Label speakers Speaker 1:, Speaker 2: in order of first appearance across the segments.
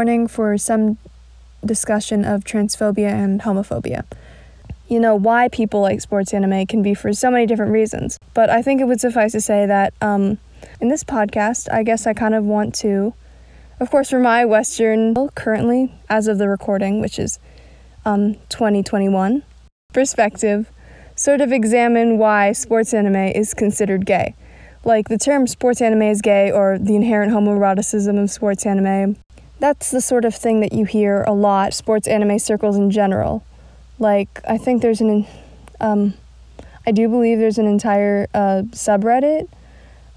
Speaker 1: For some discussion of transphobia and homophobia. You know, why people like sports anime can be for so many different reasons. But I think it would suffice to say that um, in this podcast, I guess I kind of want to, of course, for my Western, currently, as of the recording, which is um, 2021, perspective, sort of examine why sports anime is considered gay. Like the term sports anime is gay or the inherent homoeroticism of sports anime. That's the sort of thing that you hear a lot sports anime circles in general. Like I think there's an um, I do believe there's an entire uh, subreddit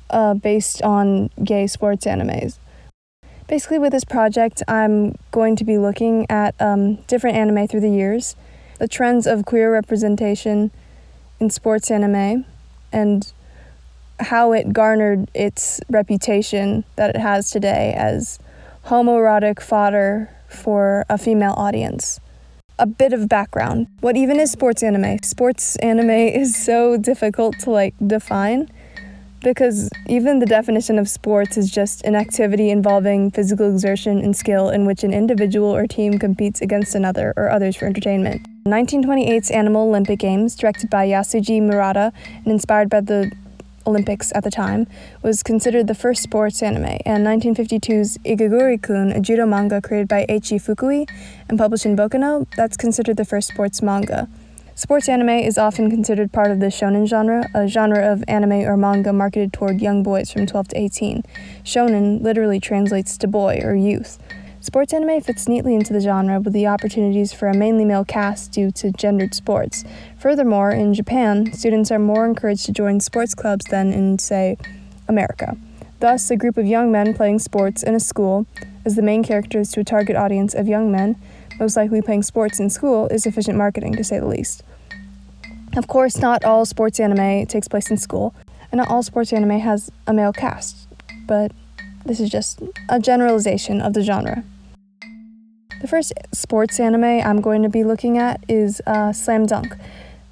Speaker 1: uh, based on gay sports animes. Basically, with this project, I'm going to be looking at um, different anime through the years, the trends of queer representation in sports anime, and how it garnered its reputation that it has today as homoerotic fodder for a female audience. A bit of background. What even is sports anime? Sports anime is so difficult to like define because even the definition of sports is just an activity involving physical exertion and skill in which an individual or team competes against another or others for entertainment. 1928's Animal Olympic Games, directed by Yasuji Murata and inspired by the Olympics at the time, was considered the first sports anime, and 1952's Igaguri-kun, a judo manga created by Eiichi Fukui and published in Bokuno, that's considered the first sports manga. Sports anime is often considered part of the shonen genre, a genre of anime or manga marketed toward young boys from 12 to 18. Shonen literally translates to boy or youth. Sports anime fits neatly into the genre with the opportunities for a mainly male cast due to gendered sports. Furthermore, in Japan, students are more encouraged to join sports clubs than in, say, America. Thus, a group of young men playing sports in a school as the main characters to a target audience of young men most likely playing sports in school is efficient marketing to say the least. Of course, not all sports anime takes place in school, and not all sports anime has a male cast, but this is just a generalization of the genre. The first sports anime I'm going to be looking at is uh, Slam Dunk.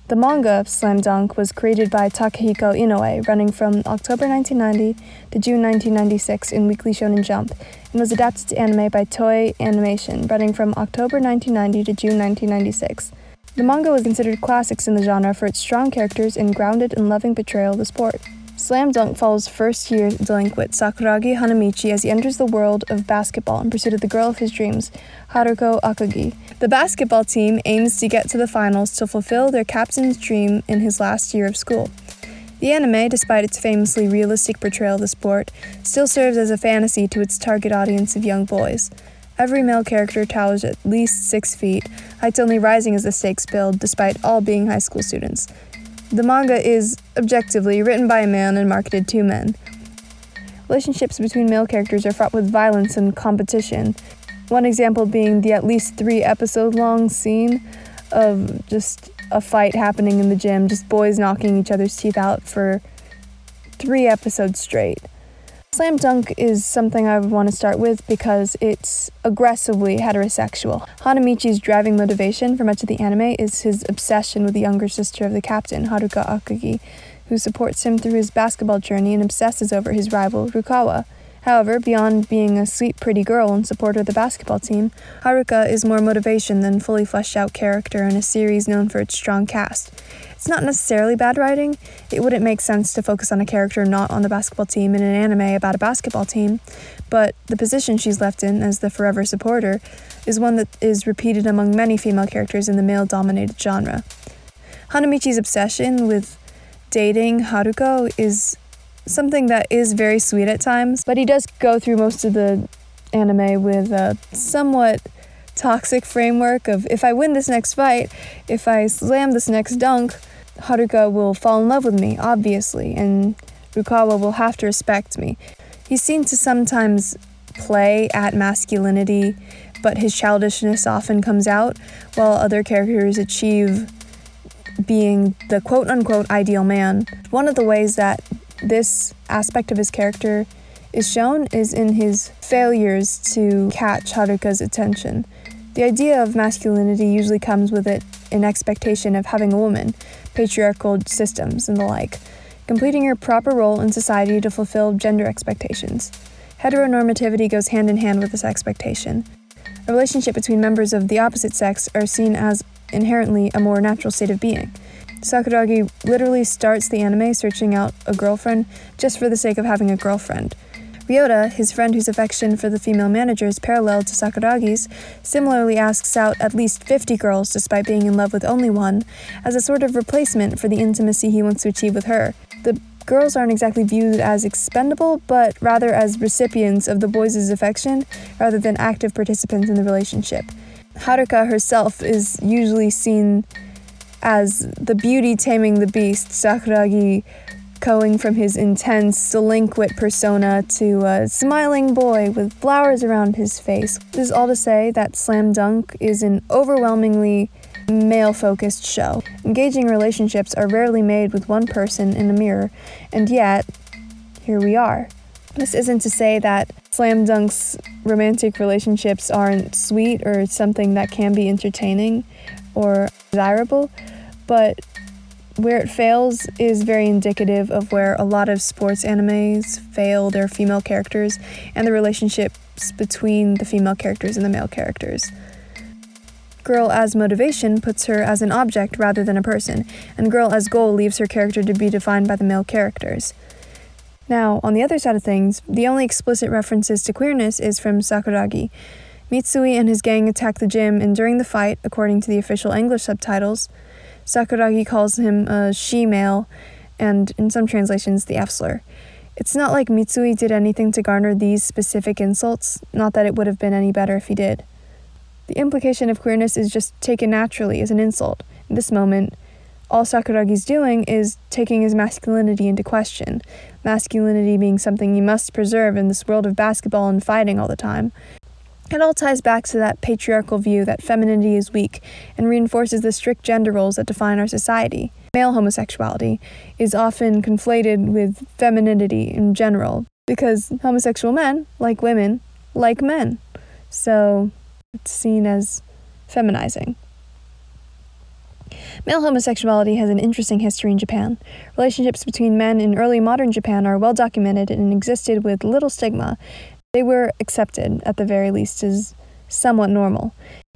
Speaker 1: The manga of Slam Dunk was created by Takehiko Inoue, running from October 1990 to June 1996 in Weekly Shonen Jump, and was adapted to anime by Toei Animation, running from October 1990 to June 1996. The manga was considered classics in the genre for its strong characters and grounded and loving portrayal of the sport. Slam Dunk follows first year delinquent Sakuragi Hanamichi as he enters the world of basketball in pursuit of the girl of his dreams, Haruko Akagi. The basketball team aims to get to the finals to fulfill their captain's dream in his last year of school. The anime, despite its famously realistic portrayal of the sport, still serves as a fantasy to its target audience of young boys. Every male character towers at least six feet, heights only rising as the stakes build, despite all being high school students. The manga is, objectively, written by a man and marketed to men. Relationships between male characters are fraught with violence and competition. One example being the at least three episode long scene of just a fight happening in the gym, just boys knocking each other's teeth out for three episodes straight. Slam Dunk is something I would want to start with because it's aggressively heterosexual. Hanamichi's driving motivation for much of the anime is his obsession with the younger sister of the captain, Haruka Akagi, who supports him through his basketball journey and obsesses over his rival, Rukawa. However, beyond being a sweet, pretty girl and supporter of the basketball team, Haruka is more motivation than fully fleshed out character in a series known for its strong cast. It's not necessarily bad writing. It wouldn't make sense to focus on a character not on the basketball team in an anime about a basketball team, but the position she's left in as the forever supporter is one that is repeated among many female characters in the male dominated genre. Hanamichi's obsession with dating Haruko is something that is very sweet at times, but he does go through most of the anime with a somewhat toxic framework of if I win this next fight, if I slam this next dunk, Haruka will fall in love with me, obviously, and Rukawa will have to respect me. He's seen to sometimes play at masculinity, but his childishness often comes out, while other characters achieve being the quote unquote ideal man. One of the ways that this aspect of his character is shown is in his failures to catch Haruka's attention. The idea of masculinity usually comes with it an expectation of having a woman, patriarchal systems, and the like, completing your proper role in society to fulfill gender expectations. Heteronormativity goes hand in hand with this expectation. A relationship between members of the opposite sex are seen as inherently a more natural state of being. Sakuragi literally starts the anime searching out a girlfriend just for the sake of having a girlfriend. Ryota, his friend whose affection for the female manager is parallel to Sakuragi's, similarly asks out at least 50 girls despite being in love with only one, as a sort of replacement for the intimacy he wants to achieve with her. The girls aren't exactly viewed as expendable, but rather as recipients of the boys' affection rather than active participants in the relationship. Haruka herself is usually seen as the beauty taming the beast, Sakuragi going from his intense delinquent persona to a smiling boy with flowers around his face. This is all to say that Slam Dunk is an overwhelmingly male focused show. Engaging relationships are rarely made with one person in a mirror, and yet, here we are. This isn't to say that Slam Dunk's romantic relationships aren't sweet or something that can be entertaining or desirable, but where it fails is very indicative of where a lot of sports animes fail their female characters and the relationships between the female characters and the male characters. Girl as motivation puts her as an object rather than a person, and girl as goal leaves her character to be defined by the male characters. Now, on the other side of things, the only explicit references to queerness is from Sakuragi. Mitsui and his gang attack the gym, and during the fight, according to the official English subtitles, Sakuragi calls him a she male, and in some translations, the F slur. It's not like Mitsui did anything to garner these specific insults, not that it would have been any better if he did. The implication of queerness is just taken naturally as an insult. In this moment, all Sakuragi's doing is taking his masculinity into question, masculinity being something you must preserve in this world of basketball and fighting all the time. It all ties back to that patriarchal view that femininity is weak and reinforces the strict gender roles that define our society. Male homosexuality is often conflated with femininity in general because homosexual men, like women, like men. So it's seen as feminizing. Male homosexuality has an interesting history in Japan. Relationships between men in early modern Japan are well documented and existed with little stigma. They were accepted, at the very least, as somewhat normal.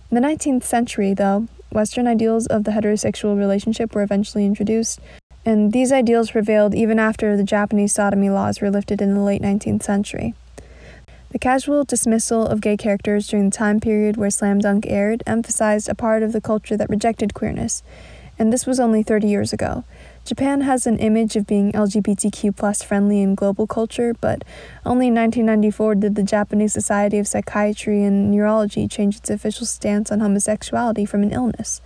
Speaker 1: In the 19th century, though, Western ideals of the heterosexual relationship were eventually introduced, and these ideals prevailed even after the Japanese sodomy laws were lifted in the late 19th century. The casual dismissal of gay characters during the time period where Slam Dunk aired emphasized a part of the culture that rejected queerness, and this was only 30 years ago. Japan has an image of being LGBTQ plus friendly in global culture, but only in 1994 did the Japanese Society of Psychiatry and Neurology change its official stance on homosexuality from an illness.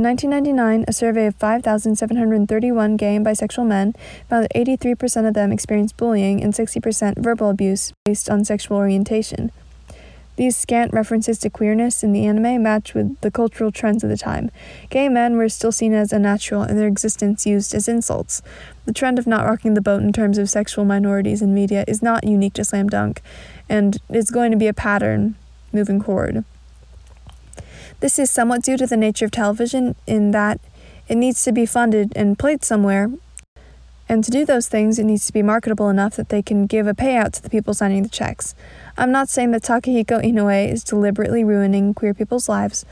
Speaker 1: In 1999, a survey of 5,731 gay and bisexual men found that 83% of them experienced bullying and 60% verbal abuse based on sexual orientation. These scant references to queerness in the anime match with the cultural trends of the time. Gay men were still seen as unnatural and their existence used as insults. The trend of not rocking the boat in terms of sexual minorities in media is not unique to Slam Dunk, and is going to be a pattern moving forward. This is somewhat due to the nature of television in that it needs to be funded and played somewhere. And to do those things, it needs to be marketable enough that they can give a payout to the people signing the checks. I'm not saying that Takehiko Inoue is deliberately ruining queer people's lives.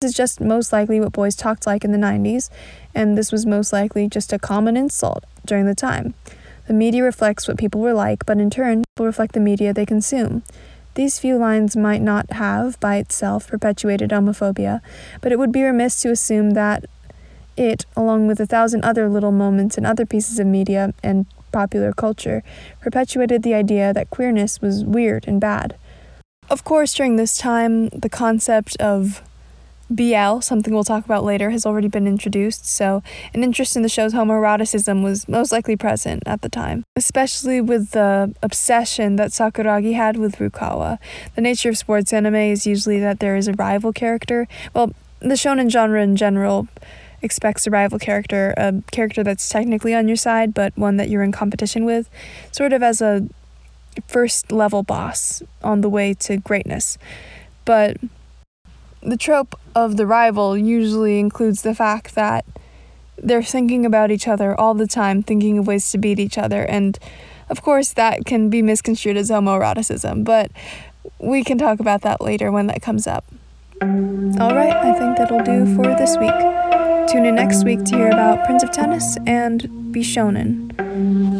Speaker 1: This is just most likely what boys talked like in the 90s, and this was most likely just a common insult during the time. The media reflects what people were like, but in turn, people reflect the media they consume. These few lines might not have, by itself, perpetuated homophobia, but it would be remiss to assume that it, along with a thousand other little moments in other pieces of media and popular culture, perpetuated the idea that queerness was weird and bad. Of course, during this time, the concept of BL, something we'll talk about later, has already been introduced, so an interest in the show's homoeroticism was most likely present at the time, especially with the obsession that Sakuragi had with Rukawa. The nature of sports anime is usually that there is a rival character. Well, the shonen genre in general expects a rival character, a character that's technically on your side, but one that you're in competition with, sort of as a first level boss on the way to greatness. But the trope of the rival usually includes the fact that they're thinking about each other all the time, thinking of ways to beat each other. And of course, that can be misconstrued as homoeroticism, but we can talk about that later when that comes up. All right, I think that'll do for this week. Tune in next week to hear about Prince of Tennis and Bishonen.